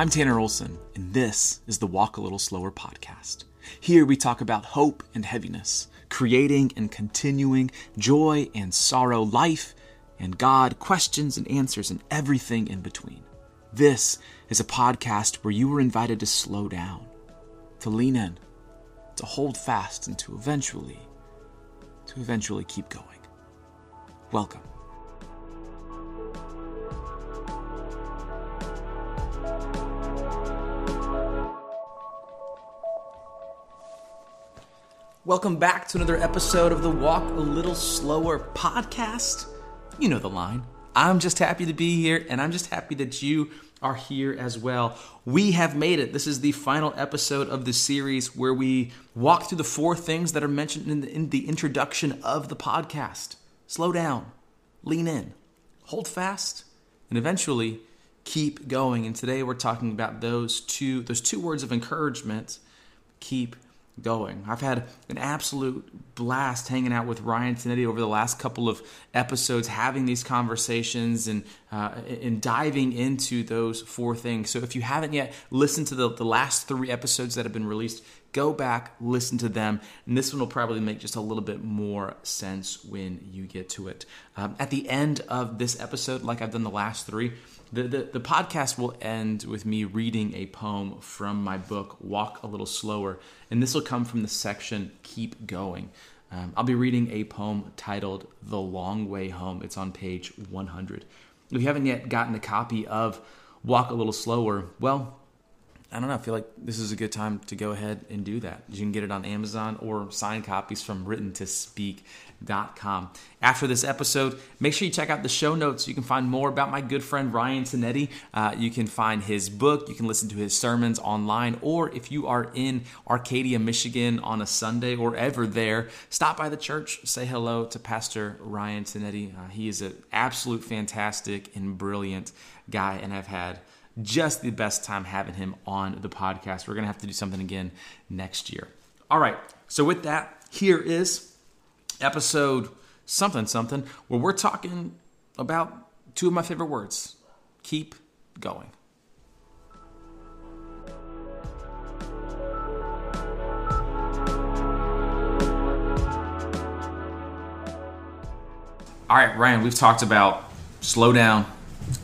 I'm Tanner Olson, and this is the Walk a Little Slower podcast. Here we talk about hope and heaviness, creating and continuing, joy and sorrow, life and God, questions and answers, and everything in between. This is a podcast where you are invited to slow down, to lean in, to hold fast, and to eventually, to eventually keep going. Welcome. Welcome back to another episode of the Walk a Little Slower podcast. You know the line. I'm just happy to be here, and I'm just happy that you are here as well. We have made it. This is the final episode of the series where we walk through the four things that are mentioned in the, in the introduction of the podcast slow down, lean in, hold fast, and eventually keep going. And today we're talking about those two, those two words of encouragement keep going. I've had an absolute blast hanging out with Ryan Tinetti over the last couple of episodes, having these conversations and uh, and diving into those four things. So if you haven't yet listened to the, the last three episodes that have been released, go back, listen to them, and this one will probably make just a little bit more sense when you get to it. Um, at the end of this episode, like I've done the last three, the, the, the, podcast will end with me reading a poem from my book, Walk a Little Slower. And this will come from the section Keep Going. Um, I'll be reading a poem titled The Long Way Home. It's on page 100. If you haven't yet gotten a copy of Walk a Little Slower, well, I don't know. I feel like this is a good time to go ahead and do that. You can get it on Amazon or sign copies from written to speak.com. After this episode, make sure you check out the show notes. You can find more about my good friend Ryan Tinetti. Uh, you can find his book. You can listen to his sermons online. Or if you are in Arcadia, Michigan on a Sunday or ever there, stop by the church, say hello to Pastor Ryan Tinetti. Uh, he is an absolute fantastic and brilliant guy, and I've had just the best time having him on the podcast. We're going to have to do something again next year. All right. So, with that, here is episode something something where we're talking about two of my favorite words keep going. All right, Ryan, we've talked about slow down,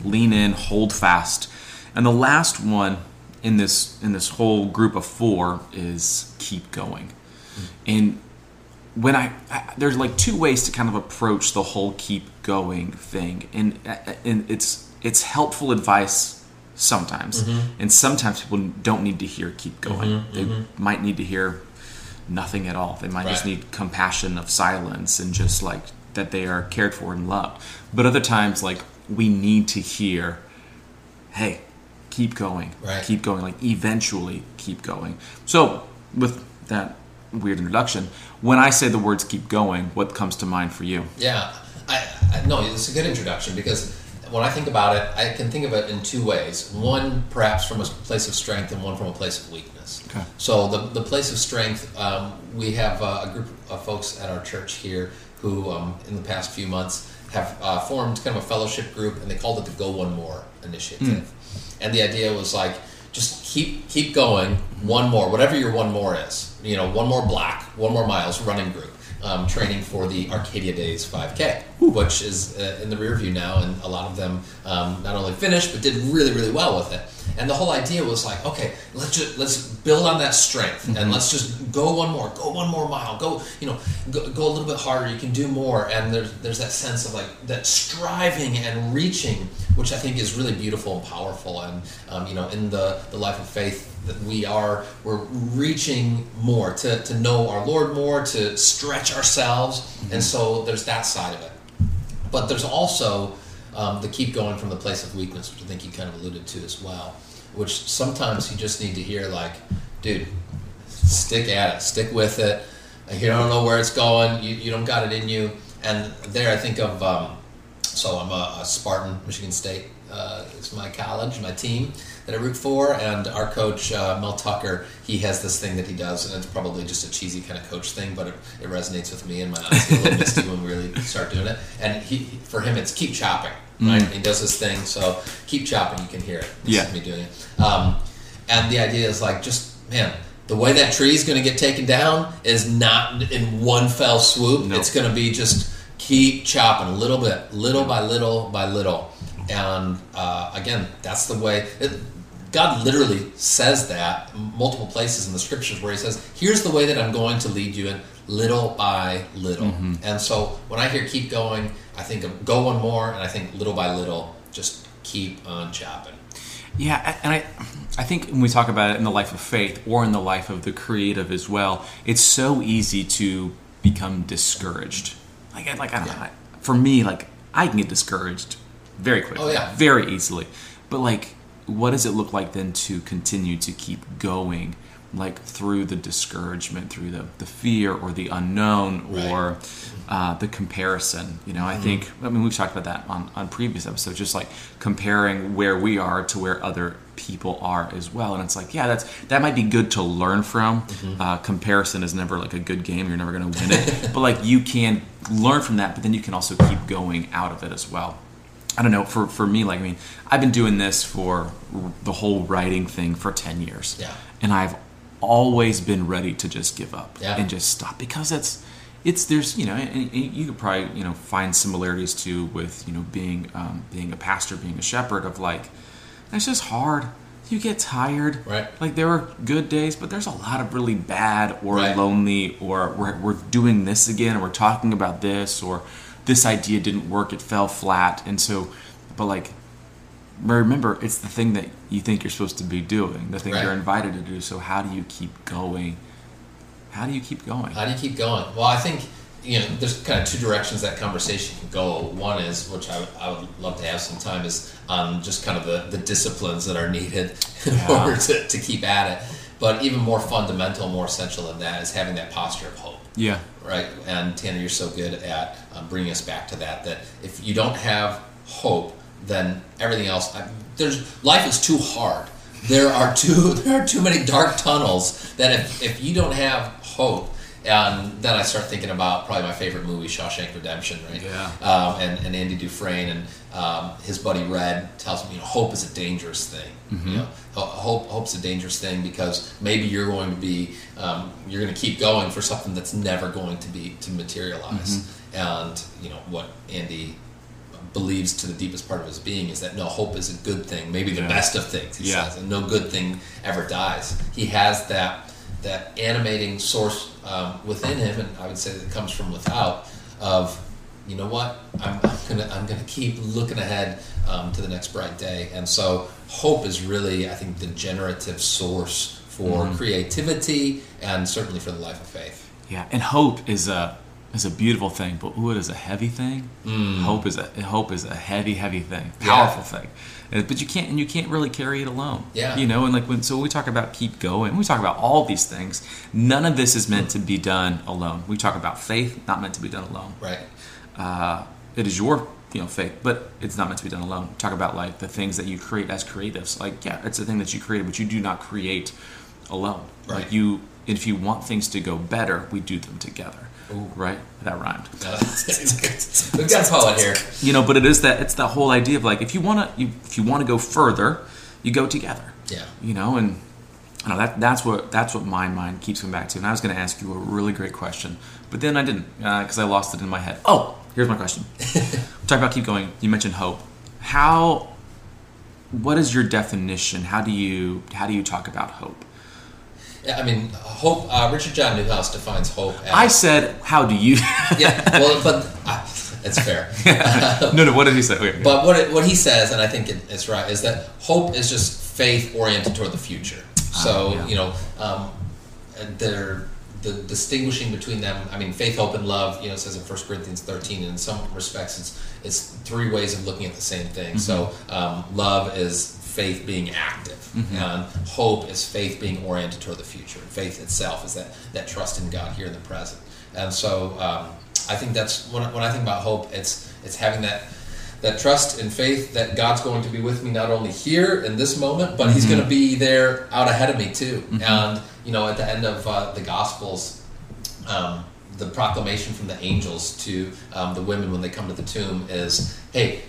lean in, hold fast. And the last one in this in this whole group of four is keep going. And when I, I, there's like two ways to kind of approach the whole keep going thing, and and it's it's helpful advice sometimes, mm-hmm. and sometimes people don't need to hear keep going. Mm-hmm, they mm-hmm. might need to hear nothing at all. They might right. just need compassion of silence and just like that they are cared for and loved. But other times, like we need to hear, hey, keep going, right. keep going, like eventually keep going. So, with that weird introduction, when I say the words keep going, what comes to mind for you? Yeah, I, I no, it's a good introduction because when I think about it, I can think of it in two ways. One, perhaps from a place of strength, and one from a place of weakness. Okay. So, the, the place of strength, um, we have uh, a group of folks at our church here who, um, in the past few months, have uh, formed kind of a fellowship group, and they called it the Go One More initiative. Mm and the idea was like just keep keep going one more whatever your one more is you know one more block one more miles running group um, training for the Arcadia Days 5K, which is uh, in the rear view now, and a lot of them um, not only finished but did really, really well with it. And the whole idea was like, okay, let's just let's build on that strength, mm-hmm. and let's just go one more, go one more mile, go you know, go, go a little bit harder. You can do more, and there's there's that sense of like that striving and reaching, which I think is really beautiful and powerful, and um, you know, in the the life of faith that we are we're reaching more to, to know our lord more to stretch ourselves mm-hmm. and so there's that side of it but there's also um, the keep going from the place of weakness which i think you kind of alluded to as well which sometimes you just need to hear like dude stick at it stick with it you don't know where it's going you, you don't got it in you and there i think of um, so I'm a, a Spartan, Michigan State. Uh, it's my college, my team that I root for, and our coach uh, Mel Tucker. He has this thing that he does, and it's probably just a cheesy kind of coach thing, but it, it resonates with me, and my eyes get a little misty when we really start doing it. And he, for him, it's keep chopping. Right? Mm. He does this thing, so keep chopping. You can hear it. This Yeah. me doing it. Um, and the idea is like, just man, the way that tree is going to get taken down is not in one fell swoop. Nope. It's going to be just keep chopping a little bit, little by little by little. And uh, again, that's the way. It, God literally says that multiple places in the scriptures where He says, "Here's the way that I'm going to lead you in, little by little." Mm-hmm. And so when I hear "keep going," I think of "go one more," and I think "little by little," just keep on chopping. Yeah, and I, I think when we talk about it in the life of faith or in the life of the creative as well, it's so easy to become discouraged. Like, I- like I don't know, for me, like I can get discouraged very quickly, Oh, yeah. very easily. But like, what does it look like then to continue to keep going, like through the discouragement, through the the fear or the unknown Right. or uh, the comparison. You know, I think I mean we've talked about that on on previous episodes, just like comparing where we are to where other people are as well. And it's like, yeah, that's that might be good to learn from. Uh, comparison is never like a good game; you're never going to win it. but like you can learn from that, but then you can also keep going out of it as well. I don't know. For for me, like I mean, I've been doing this for the whole writing thing for ten years. Yeah. and I've always been ready to just give up Yeah. and just stop because it's it's there's you know and, and you could probably you know find similarities too with you know being um, being a pastor being a shepherd of like it's just hard you get tired Right. like there are good days but there's a lot of really bad or Right. lonely or we're, we're doing this again or we're talking about this or this idea didn't work it fell flat and so but like remember it's the thing that you think you're supposed to be doing the thing Right. you're invited to do so how do you keep going how do you keep going How do you keep going? Well, I think you know there's kind of two directions that conversation can go. One is, which I, would- I would love to have some time, is um, just kind of the, the disciplines that are needed in Yeah. order to, to keep at it. But even more fundamental, more essential than that is having that posture of hope. yeah right? And Tanner, you're so good at um, bringing us back to that. That if you don't have hope, then everything else. I, there's life is too hard. There are too there are too many dark tunnels that if, if you don't have hope, and then I start thinking about probably my favorite movie, Shawshank Redemption, right? Yeah. Um, and, and Andy Dufresne and um, his buddy Red tells me, you know, hope is a dangerous thing. You know, hope hope's a dangerous thing because maybe you're going to be um, you're going to keep going for something that's never going to be to materialize. And you know what Andy believes to the deepest part of his being is that no hope is a good thing, maybe the Yeah. best of things. He Yeah. says, and no good thing ever dies. He has that that animating source um, within him, and I would say that it comes from without. Of you know what, I'm, I'm gonna I'm gonna keep looking ahead um, to the next bright day, and so hope is really I think the generative source for Mm-hmm. creativity and certainly for the life of faith. Yeah, and hope is a is a beautiful thing, but ooh, it is a heavy thing. Hope is a hope is a heavy, heavy thing, Yeah. powerful thing. Uh, But you can't and you can't really carry it alone. Yeah. you know, and like when so when we talk about keep going, we talk about all these things. None of this is meant to be done alone. We talk about faith, not meant to be done alone. Right. Uh, it is your you know faith, but it's not meant to be done alone. Talk about like the things that you create as creatives. Like yeah, it's a thing that you created, but you do not create alone. Right. Like you, if you want things to go better, we do them together. Ooh. Right? That rhymed. We've got a poet here. You know, but it is that it's that whole idea of like if you want to, you, if you want to go further, you go together. Yeah. You know, and I know that that's what that's what my mind keeps coming back to. And I was going to ask you a really great question, but then I didn't uh, because I lost it in my head. Oh, here's my question. Talk about keep going. You mentioned hope. How? What is your definition? How do you how do you talk about hope? I mean, hope. Uh, Richard John Neuhaus defines hope as. I said, how do you? yeah, well, but uh, it's fair. no, no. What did he say? Wait, But what it, what he says, and I think it, it's right, is that hope is just faith oriented toward the future. So yeah. you know, um, they're the distinguishing between them. I mean, faith, hope, and love. You know, it says in 1 Corinthians thirteen. And in some respects, it's it's three ways of looking at the same thing. So um, love is faith being active, and hope is faith being oriented toward the future. Faith itself is that that trust in God here in the present. And so um, I think that's when, I- when I think about hope, it's it's having that that trust and faith that God's going to be with me not only here in this moment, but He's going to be there out ahead of me too. And you know, at the end of uh, the Gospels, um, the proclamation from the angels to um, the women when they come to the tomb is, "Hey,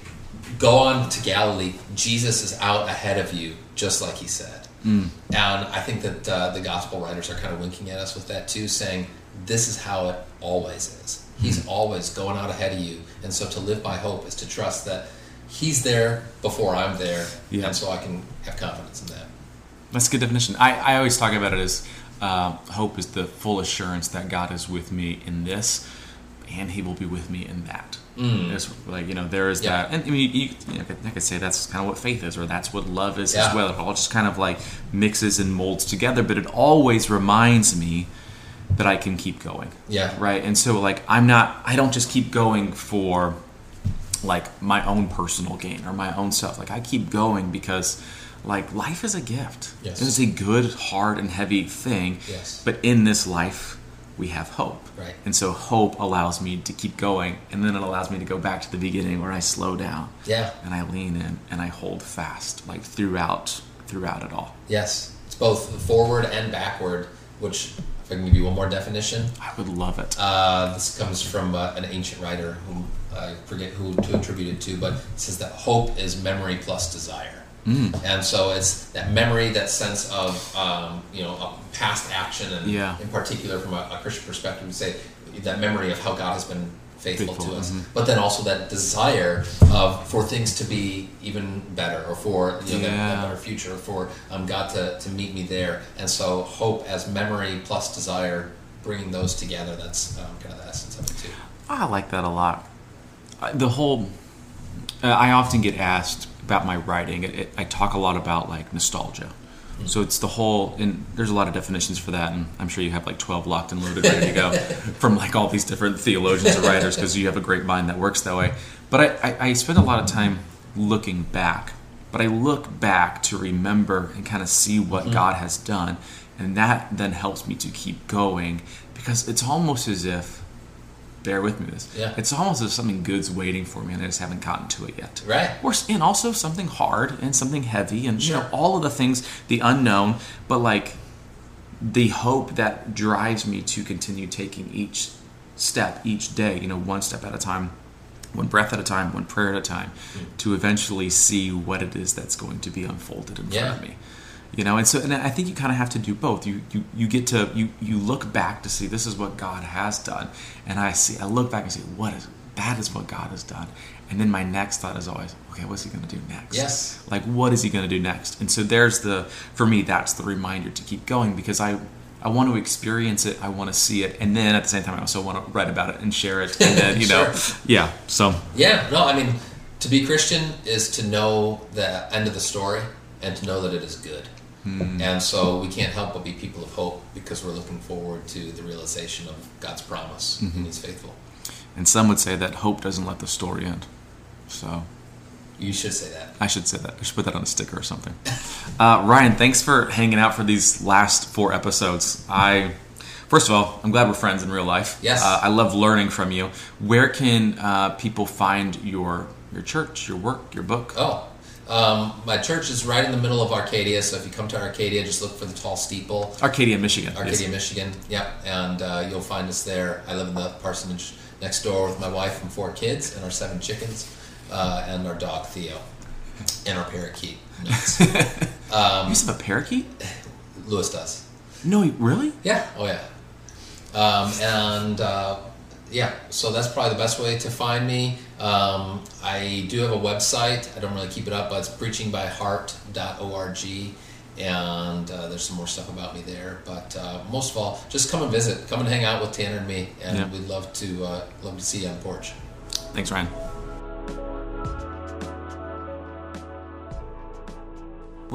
go on to Galilee. Jesus is out ahead of you, just like He said." And I think that uh, the gospel writers are kind of winking at us with that too, saying, "This is how it always is. He's always going out ahead of you." And so, to live by hope is to trust that He's there before I'm there, Yeah. and so I can have confidence in that. That's a good definition. I, I always talk about it as uh, hope is the full assurance that God is with me in this, and He will be with me in that. Mm. There's like you know there is Yeah. that, and I mean you, you know, I could say that's kind of what faith is, or that's what love is Yeah. as well. It all just kind of like mixes and molds together, but it always reminds me that I can keep going. Yeah. Right. And so like I'm not. I don't just keep going for like my own personal gain or my own stuff. Like I keep going because like life is a gift. Yes. It's a good, hard, and heavy thing. Yes. But in this life, we have hope. Right. And so hope allows me to keep going, and then it allows me to go back to the beginning where I slow down. Yeah. And I lean in and I hold fast, like throughout throughout it all. Yes, it's both forward and backward. Which, if I can give you one more definition, I would love it. Uh, this comes from uh, an ancient writer whom I forget who to attribute it to, but it says that hope is memory plus desire. And so it's that memory, that sense of um, you know a past action, and Yeah. in particular from a, a Christian perspective, we say that memory of how God has been faithful, Faithful, to us, mhm. but then also that desire of for things to be even better, or for you know that, that better future, for um, God to, to meet me there. And so hope as memory plus desire, bringing those together, that's um, kind of the essence of it too. I like that a lot. The whole, uh, I often get asked about my writing. It, it, I talk a lot about like nostalgia. Mm-hmm. So it's the whole, and there's a lot of definitions for that, and I'm sure you have like 12 locked and loaded ready to go from like all these different theologians or writers because you have a great mind that works that way. But I, I, I spend a lot of time looking back, but I look back to remember and kind of see what mm-hmm. God has done, and that then helps me to keep going because it's almost as if bear with me with this. Yeah. It's almost as if something good's waiting for me and I just haven't gotten to it yet. Right. Or, and also something hard and something heavy and you know all of the things, the unknown, but like the hope that drives me to continue taking each step each day, you know, one step at a time, one breath at a time, one prayer at a time, Mm. to eventually see what it is that's going to be unfolded in front of me. You know, and so and I think you kind of have to do both. You you you get to you you look back to see this is what God has done, and I see I look back and say what is that is what God has done, and then my next thought is always okay, what's He going to do next? Yes. like what is He going to do next? And so there's the for me that's the reminder to keep going because I I want to experience it, I want to see it, and then at the same time I also want to write about it and share it, and then you know yeah. So Yeah, no, I mean, to be Christian is to know the end of the story and to know that it is good. And so we can't help but be people of hope because we're looking forward to the realization of God's promise and He's faithful. and some would say that hope doesn't let the story end. So You should say that. I should say that. I should put that on a sticker or something. Uh, Ryan, thanks for hanging out for these last four episodes. I, first of all, I'm glad we're friends in real life. Yes. Uh, I love learning from you. Where can uh, people find your your church, your work, your book? Oh, um, my church is right in the middle of Arcadia, so if you come to Arcadia, just look for the tall steeple. Arcadia, Michigan. Yes. Arcadia, Michigan. Yep, and uh, you'll find us there. I live in the parsonage next door with my wife and four kids and our seven chickens uh, and our dog Theo and our parakeet. Nuts. you have a parakeet? Lewis does. No, really? Yeah. Oh yeah. Um, and uh, yeah, so that's probably the best way to find me. Um, I do have a website. I don't really keep it up, but it's preachingbyheart.org. And uh, there's some more stuff about me there, but uh, most of all, just come and visit, come and hang out with Tanner and me, and Yeah. we'd love to uh, love to see you on the porch. Thanks, Ryan.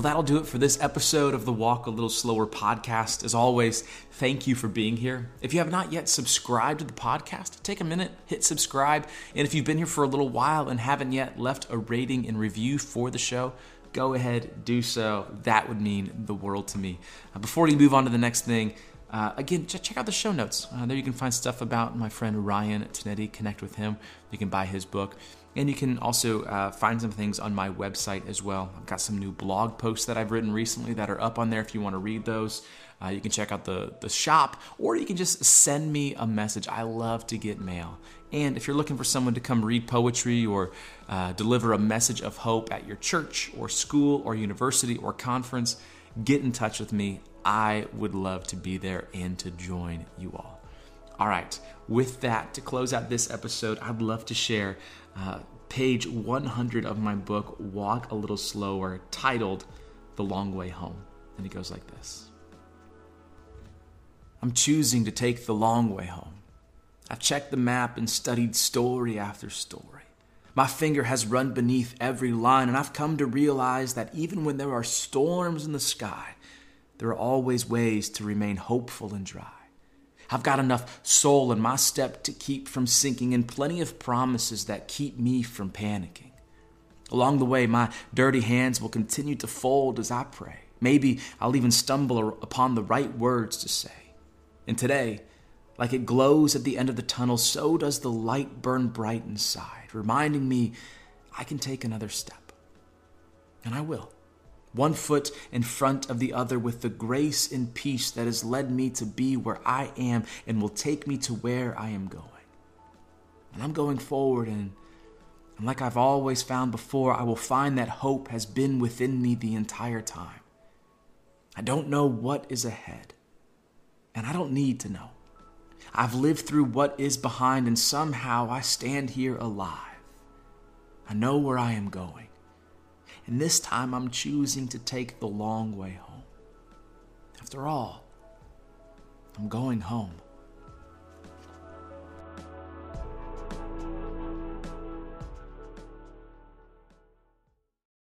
Well, that'll do it for this episode of the Walk a Little Slower podcast. As always, thank you for being here. If you have not yet subscribed to the podcast, take a minute, hit subscribe. And if you've been here for a little while and haven't yet left a rating and review for the show, go ahead, do so. That would mean the world to me. Uh, before we move on to the next thing, uh, again, check out the show notes. Uh, there you can find stuff about my friend Ryan Tinetti. Connect with him. You can buy his book. And you can also uh, find some things on my website as well. I've got some new blog posts that I've written recently that are up on there if you want to read those. Uh, you can check out the, the shop, or you can just send me a message. I love to get mail. And if you're looking for someone to come read poetry or uh, deliver a message of hope at your church or school or university or conference, get in touch with me. I would love to be there and to join you all. All right, with that, to close out this episode, I'd love to share uh, page 100 of my book, Walk a Little Slower, titled The Long Way Home. And it goes like this I'm choosing to take the long way home. I've checked the map and studied story after story. My finger has run beneath every line, and I've come to realize that even when there are storms in the sky, there are always ways to remain hopeful and dry. I've got enough soul in my step to keep from sinking, and plenty of promises that keep me from panicking. Along the way, my dirty hands will continue to fold as I pray. Maybe I'll even stumble upon the right words to say. And today, like it glows at the end of the tunnel, so does the light burn bright inside, reminding me I can take another step. And I will. One foot in front of the other with the grace and peace that has led me to be where I am and will take me to where I am going. And I'm going forward, and, and like I've always found before, I will find that hope has been within me the entire time. I don't know what is ahead, and I don't need to know. I've lived through what is behind, and somehow I stand here alive. I know where I am going, and this time I'm choosing to take the long way home. After all, I'm going home.